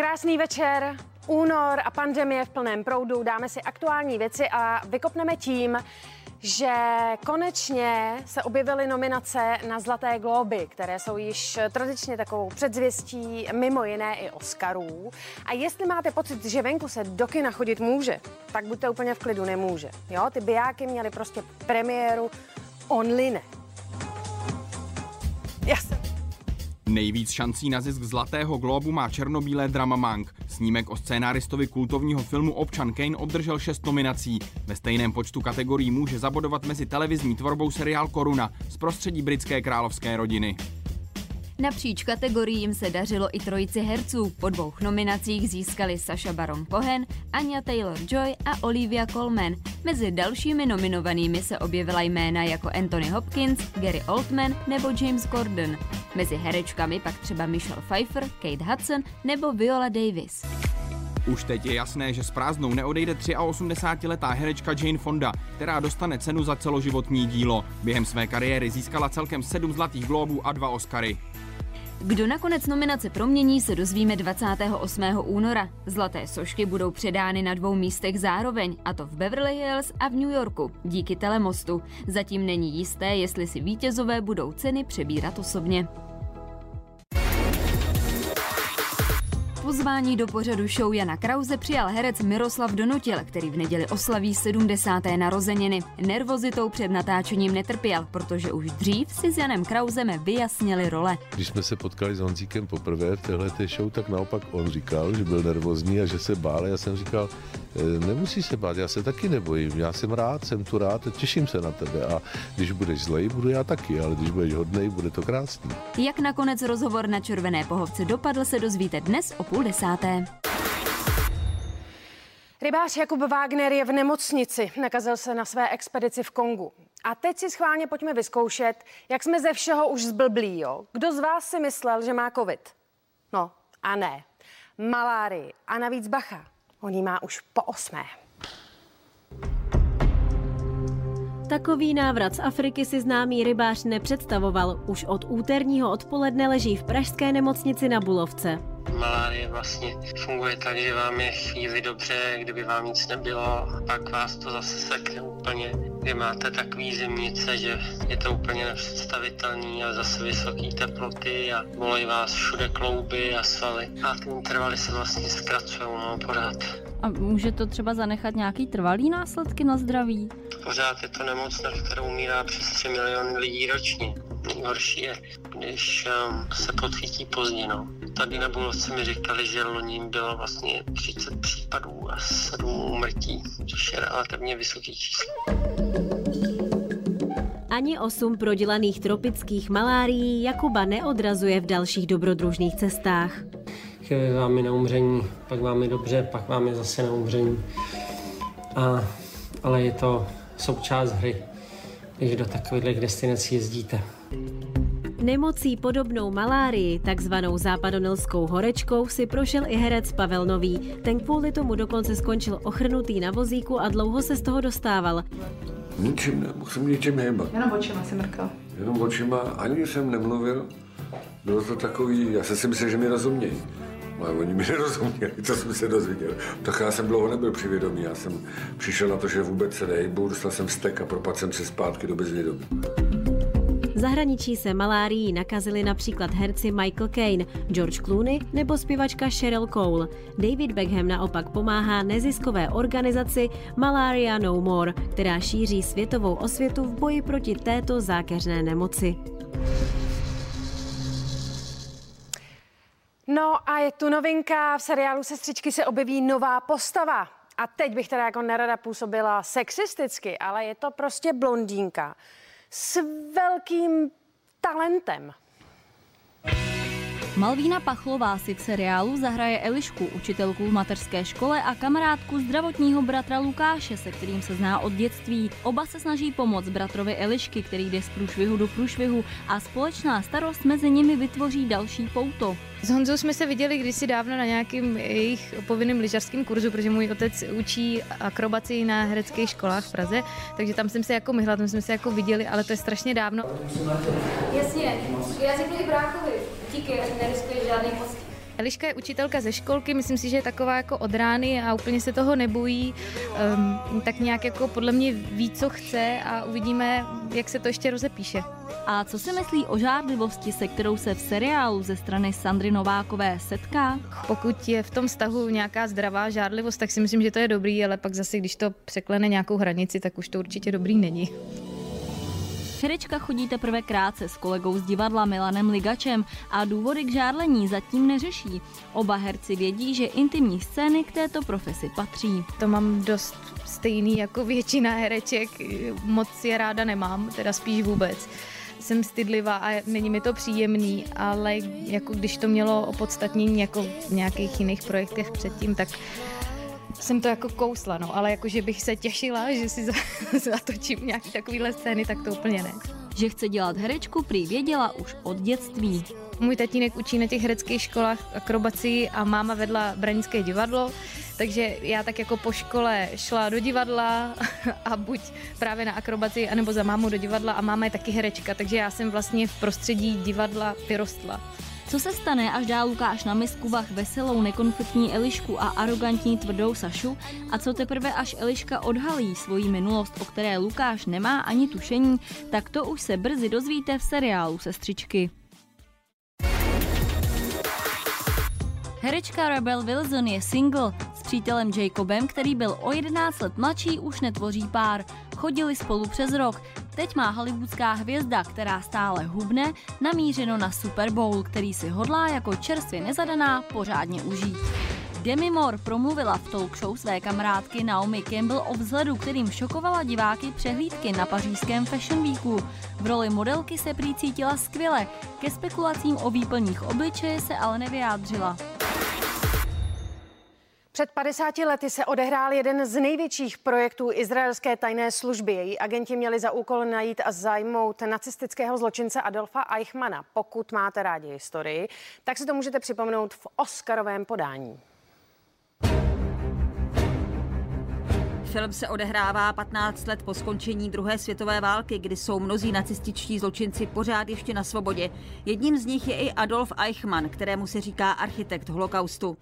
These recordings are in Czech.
Krásný večer, únor a pandemie v plném proudu. Dáme si aktuální věci a vykopneme tím, že konečně se objevily nominace na Zlaté globy, které jsou již tradičně takovou předzvěstí mimo jiné i Oscarů. A jestli máte pocit, že venku se do kina chodit může, tak buďte úplně v klidu, nemůže. Jo, ty bijáky měly prostě premiéru only ne. Já jsem Nejvíc šancí na zisk Zlatého globu má černobílé drama Mank. Snímek o scénáristovi kultovního filmu Občan Kane obdržel šest nominací. Ve stejném počtu kategorií může zabodovat mezi televizní tvorbou seriál Koruna z prostředí britské královské rodiny. Napříč kategoriím se dařilo i trojici herců. Po dvou nominacích získali Saša Baron Cohen, Anya Taylor-Joy a Olivia Colman. Mezi dalšími nominovanými se objevila jména jako Anthony Hopkins, Gary Oldman nebo James Gordon. Mezi herečkami pak třeba Michelle Pfeiffer, Kate Hudson nebo Viola Davis. Už teď je jasné, že s prázdnou neodejde 83-letá herečka Jane Fonda, která dostane cenu za celoživotní dílo. Během své kariéry získala celkem 7 zlatých globů a 2 Oscary. Kdo nakonec nominace promění, se dozvíme 28. února. Zlaté sošky budou předány na dvou místech zároveň, a to v Beverly Hills a v New Yorku, díky telemostu. Zatím není jisté, jestli si vítězové budou ceny přebírat osobně. Pozvání do pořadu show Jana Krause přijal herec Miroslav Donutil, který v neděli oslaví 70. narozeniny. Nervozitou před natáčením netrpěl, protože už dřív si s Janem Krausem vyjasnili role. Když jsme se potkali s Honzíkem poprvé v téhle show, tak naopak on říkal, že byl nervózní a že se bál. Já jsem říkal, "E, nemusí se bát, já se taky nebojím. Já jsem rád, jsem tu rád a těším se na tebe. A když budeš zlej, budu já taky, ale když budeš hodnej, bude to krásný. Jak nakonec rozhovor na Červené pohovce dopadl, se dozvíte dnes o půl desáté. Rybář Jakub Wagner je v nemocnici, nakazil se na své expedici v Kongu. A teď si schválně pojďme vyzkoušet, jak jsme ze všeho už zblblí, jo? Kdo z vás si myslel, že má covid? No a ne. Malárii. A navíc bacha. On jí má už po osmé. Takový návrat z Afriky si známý rybář nepředstavoval. Už od úterního odpoledne leží v pražské nemocnici na Bulovce. Malárie vlastně funguje tak, že vám je chvíli dobře, kdyby vám nic nebylo, pak vás to zase sekne úplně, kdy máte takový zimnice, že je to úplně nepředstavitelný a zase vysoké teploty a bolí vás všude klouby a svaly a ty intervaly se vlastně zkracují no, pořád. A může to třeba zanechat nějaký trvalý následky na zdraví? Pořád je to nemoc, na kterou umírá přes 3 miliony lidí ročně. Nejhorší je, když um, se podchytí pozdě. No. Tady na Bulovce mi říkali, že loni bylo vlastně 30 případů a 7 úmrtí, což je relativně vysoký číslo. Ani osm prodělaných tropických malárií Jakuba neodrazuje v dalších dobrodružných cestách. Chvíli vám je na umření, pak vám je dobře, pak vám je zase na umření. A, ale je to součást hry, když do takových destinací jezdíte. Nemocí podobnou malárii, takzvanou západonilskou horečkou, si prošel i herec Pavel Nový. Ten kvůli tomu dokonce skončil ochrnutý na vozíku a dlouho se z toho dostával. Ničím, ne, musím ničím hejbat. Jenom očima si mrkal. Jenom očima, ani jsem nemluvil. Bylo to takový, já jsem si myslel, že mi rozumějí. Ale oni mi nerozuměli, to jsem se dozvěděl. Tak já jsem dlouho nebyl při vědomí, já jsem přišel na to, že vůbec se nejbu, dostal jsem stek a propadl jsem se zpátky do bezvědomí. Zahraničí se malárií nakazili například herci Michael Caine, George Clooney nebo zpěvačka Cheryl Cole. David Beckham naopak pomáhá neziskové organizaci Malaria No More, která šíří světovou osvětu v boji proti této zákeřné nemoci. No a je tu novinka, v seriálu Sestřičky se objeví nová postava. A teď bych teda jako nerada působila sexisticky, ale je to prostě blondýnka s velkým talentem. Malvína Pachlová si v seriálu zahraje Elišku, učitelku v mateřské škole a kamarádku zdravotního bratra Lukáše, se kterým se zná od dětství. Oba se snaží pomoct bratrovi Elišky, který jde z průšvihu do průšvihu a společná starost mezi nimi vytvoří další pouto. S Honzou jsme se viděli kdysi dávno na nějakým jejich povinným lyžařským kurzu, protože můj otec učí akrobaci na hereckých školách v Praze, takže tam jsem se jako myhla, tam jsme se jako viděli, ale to je strašně dávno. Jasně, já řeknu i bráchovi, díky, neriskuješ žádný postih. Eliška je učitelka ze školky, myslím si, že je taková jako od rány a úplně se toho nebojí. Um, tak nějak jako podle mě ví, co chce a uvidíme, jak se to ještě rozepíše. A co si myslí o žádlivosti, se kterou se v seriálu ze strany Sandry Novákové setká? Pokud je v tom vztahu nějaká zdravá žádlivost, tak si myslím, že to je dobrý, ale pak zase, když to překlene nějakou hranici, tak už to určitě dobrý není. Herečka chodí teprve krátce s kolegou z divadla Milanem Ligačem a důvody k žádlení zatím neřeší. Oba herci vědí, že intimní scény k této profesi patří. To mám dost stejný jako většina hereček, moc je ráda nemám, teda spíš vůbec jsem stydlivá a není mi to příjemný, ale jako když to mělo opodstatnění jako v nějakých jiných projektech předtím, tak jsem to jako kousla, no, ale jako, že bych se těšila, že si zatočím nějaký takovýhle scény, tak to úplně ne. Že chce dělat herečku, prý věděla už od dětství. Můj tatínek učí na těch hereckých školách akrobaci a máma vedla branické divadlo, takže já tak jako po škole šla do divadla a buď právě na akrobaci, anebo za mámu do divadla a máma je taky herečka, takže já jsem vlastně v prostředí divadla vyrostla. Co se stane, až dá Lukáš na misku vach veselou nekonfliktní Elišku a arrogantní tvrdou Sašu? A co teprve, až Eliška odhalí svoji minulost, o které Lukáš nemá ani tušení, tak to už se brzy dozvíte v seriálu Sestřičky. Herečka Rebel Wilson je single. S přítelem Jacobem, který byl o 11 let mladší, už netvoří pár. Chodili spolu přes rok. Teď má hollywoodská hvězda, která stále hubne, namířeno na Super Bowl, který si hodlá jako čerstvě nezadaná pořádně užít. Demi Moore promluvila v talk show své kamarádky Naomi Campbell o vzhledu, kterým šokovala diváky přehlídky na pařížském Fashion Weeku. V roli modelky se prý cítila skvěle, ke spekulacím o výplních obličeje se ale nevyjádřila. Před 50 lety se odehrál jeden z největších projektů izraelské tajné služby. Její agenti měli za úkol najít a zajmout nacistického zločince Adolfa Eichmana. Pokud máte rádi historii, tak si to můžete připomenout v Oscarovém podání. Film se odehrává 15 let po skončení druhé světové války, kdy jsou mnozí nacističtí zločinci pořád ještě na svobodě. Jedním z nich je i Adolf Eichmann, kterému se říká architekt holokaustu.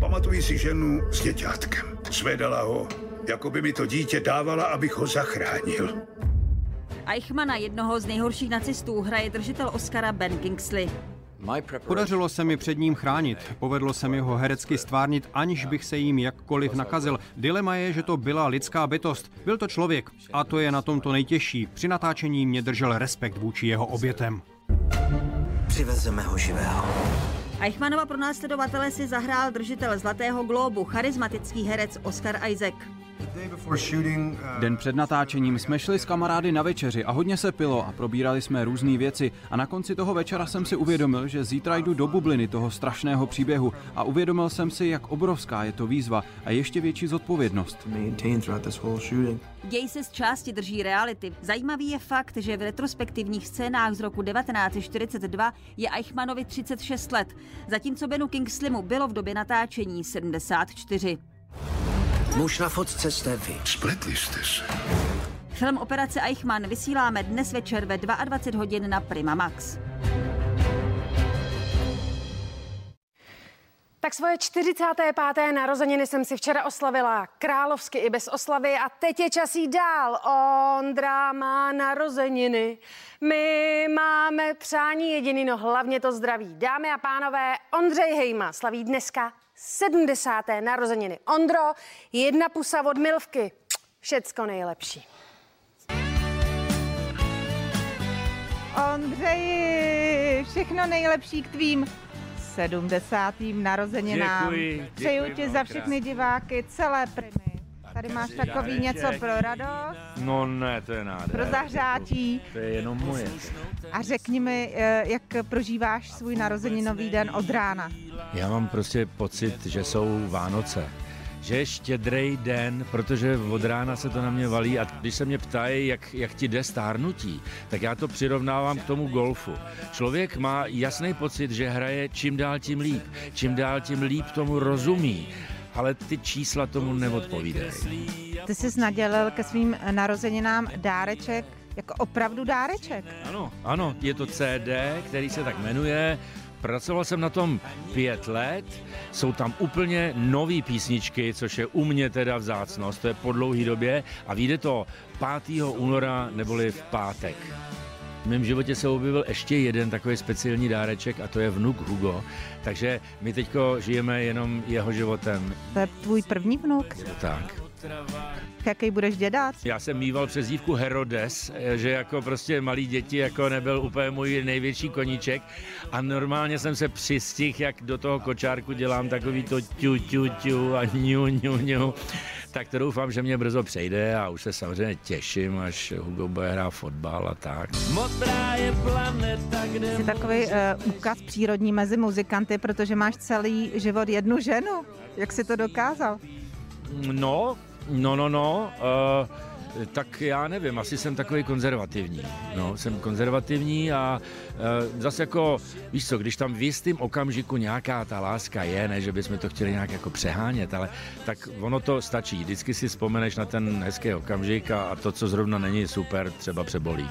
Pamatuji si ženu s děťátkem. Svedala ho, jako by mi to dítě dávala, abych ho zachránil. Eichmana, jednoho z nejhorších nacistů, hraje držitel Oscara Ben Kingsley. Podařilo se mi před ním chránit. Povedlo se mi ho herecky stvárnit, aniž bych se jim jakkoliv nakazil. Dilema je, že to byla lidská bytost. Byl to člověk. A to je na tomto nejtěžší. Při natáčení mě držel respekt vůči jeho obětem. Přivezeme ho živého. Eichmannova pro následovatele si zahrál držitel Zlatého globu, charismatický herec Oscar Isaac. Den před natáčením jsme šli s kamarády na večeři a hodně se pilo a probírali jsme různé věci a na konci toho večera jsem si uvědomil, že zítra jdu do bubliny toho strašného příběhu a uvědomil jsem si, jak obrovská je to výzva a ještě větší zodpovědnost. Děj se z části drží reality. Zajímavý je fakt, že v retrospektivních scénách z roku 1942 je Eichmannovi 36 let, zatímco Benu Kingsleymu bylo v době natáčení 74. Muž na fotce jste vy. Spletli jste se. Film Operace Eichmann vysíláme dnes večer ve 22 hodin na Prima Max. Tak svoje 45. narozeniny jsem si včera oslavila královsky i bez oslavy a teď je čas jít dál. Ondra má narozeniny, my máme přání jediný, no hlavně to zdraví. Dámy a pánové, Ondřej Hejma slaví dneska 70. narozeniny. Ondro, jedna pusa od Milvky. Všecko nejlepší. Ondřeji, všechno nejlepší k tvým 70. narozeninám. Děkuji, Přeju děkuji ti za všechny diváky celé primy. Tady máš takový něco pro radost, No ne, to je nádhera. pro zahřátí. To je jenom moje. A řekni mi, eh, jak prožíváš svůj narozeninový den od rána. Já mám prostě pocit, že jsou Vánoce. Že je štědrej den, protože od rána se to na mě valí a když se mě ptají, jak, jak ti jde stárnutí, tak já to přirovnávám k tomu golfu. Člověk má jasný pocit, že hraje čím dál tím líp. Čím dál tím líp tomu rozumí. Ale ty čísla tomu neodpovídají. Ty jsi nadělil ke svým narozeninám dáreček, jako opravdu dáreček. Ano, ano, je to CD, který se tak jmenuje. pracoval jsem na tom pět let, jsou tam úplně nové písničky, což je u mě teda vzácnost, to je po dlouhé době a vyjde to 5. února neboli v pátek. V mém životě se objevil ještě jeden takový speciální dáreček a to je vnuk Hugo. Takže my teďko žijeme jenom jeho životem. To je tvůj první vnuk? Je to tak. Jaký budeš dědat? Já jsem mýval přezdívku Herodes, že jako prostě malý děti jako nebyl úplně můj největší koníček a normálně jsem se přistihl, jak do toho kočárku dělám takový to ťu, ťu, ťu a ňu, ňu, ňu tak to doufám, že mě brzo přejde a už se samozřejmě těším, až Hugo bude hrát fotbal a tak. Modrá je planeta, kde Jsi takový uh, úkaz přírodní mezi muzikanty, protože máš celý život jednu ženu. Jak jsi to dokázal? No, no, no, no. Uh, tak já nevím, asi jsem takový konzervativní. No, jsem konzervativní a e, zase jako, víš co, když tam v jistém okamžiku nějaká ta láska je, ne, že bychom to chtěli nějak jako přehánět, ale tak ono to stačí. Vždycky si vzpomeneš na ten hezký okamžik a, a to, co zrovna není super, třeba přebolí.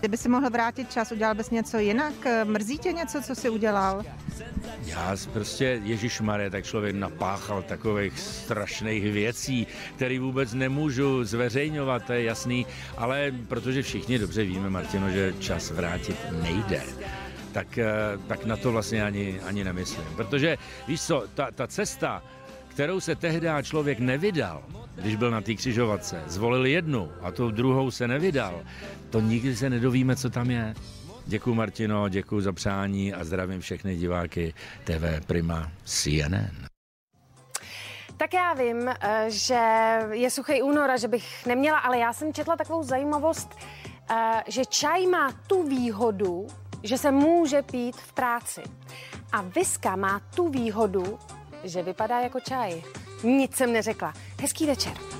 Kdyby si mohl vrátit čas, udělal bys něco jinak? Mrzí tě něco, co jsi udělal? Já prostě, Ježíš Mare, tak člověk napáchal takových strašných věcí, které vůbec nemůžu zveřejňovat, to je jasný, ale protože všichni dobře víme, Martino, že čas vrátit nejde tak, eh, tak na to vlastně ani, ani nemyslím. Protože víš co, ta, ta cesta, kterou se tehdy člověk nevydal, když byl na té křižovatce, zvolil jednu a tu druhou se nevydal, to nikdy se nedovíme, co tam je. Děkuji Martino, děkuji za přání a zdravím všechny diváky TV Prima CNN. Tak já vím, eh, že je suchý únor a že bych neměla, ale já jsem četla takovou zajímavost, eh, že čaj má tu výhodu, že se může pít v práci. A viska má tu výhodu, že vypadá jako čaj. Nic jsem neřekla. Hezký večer.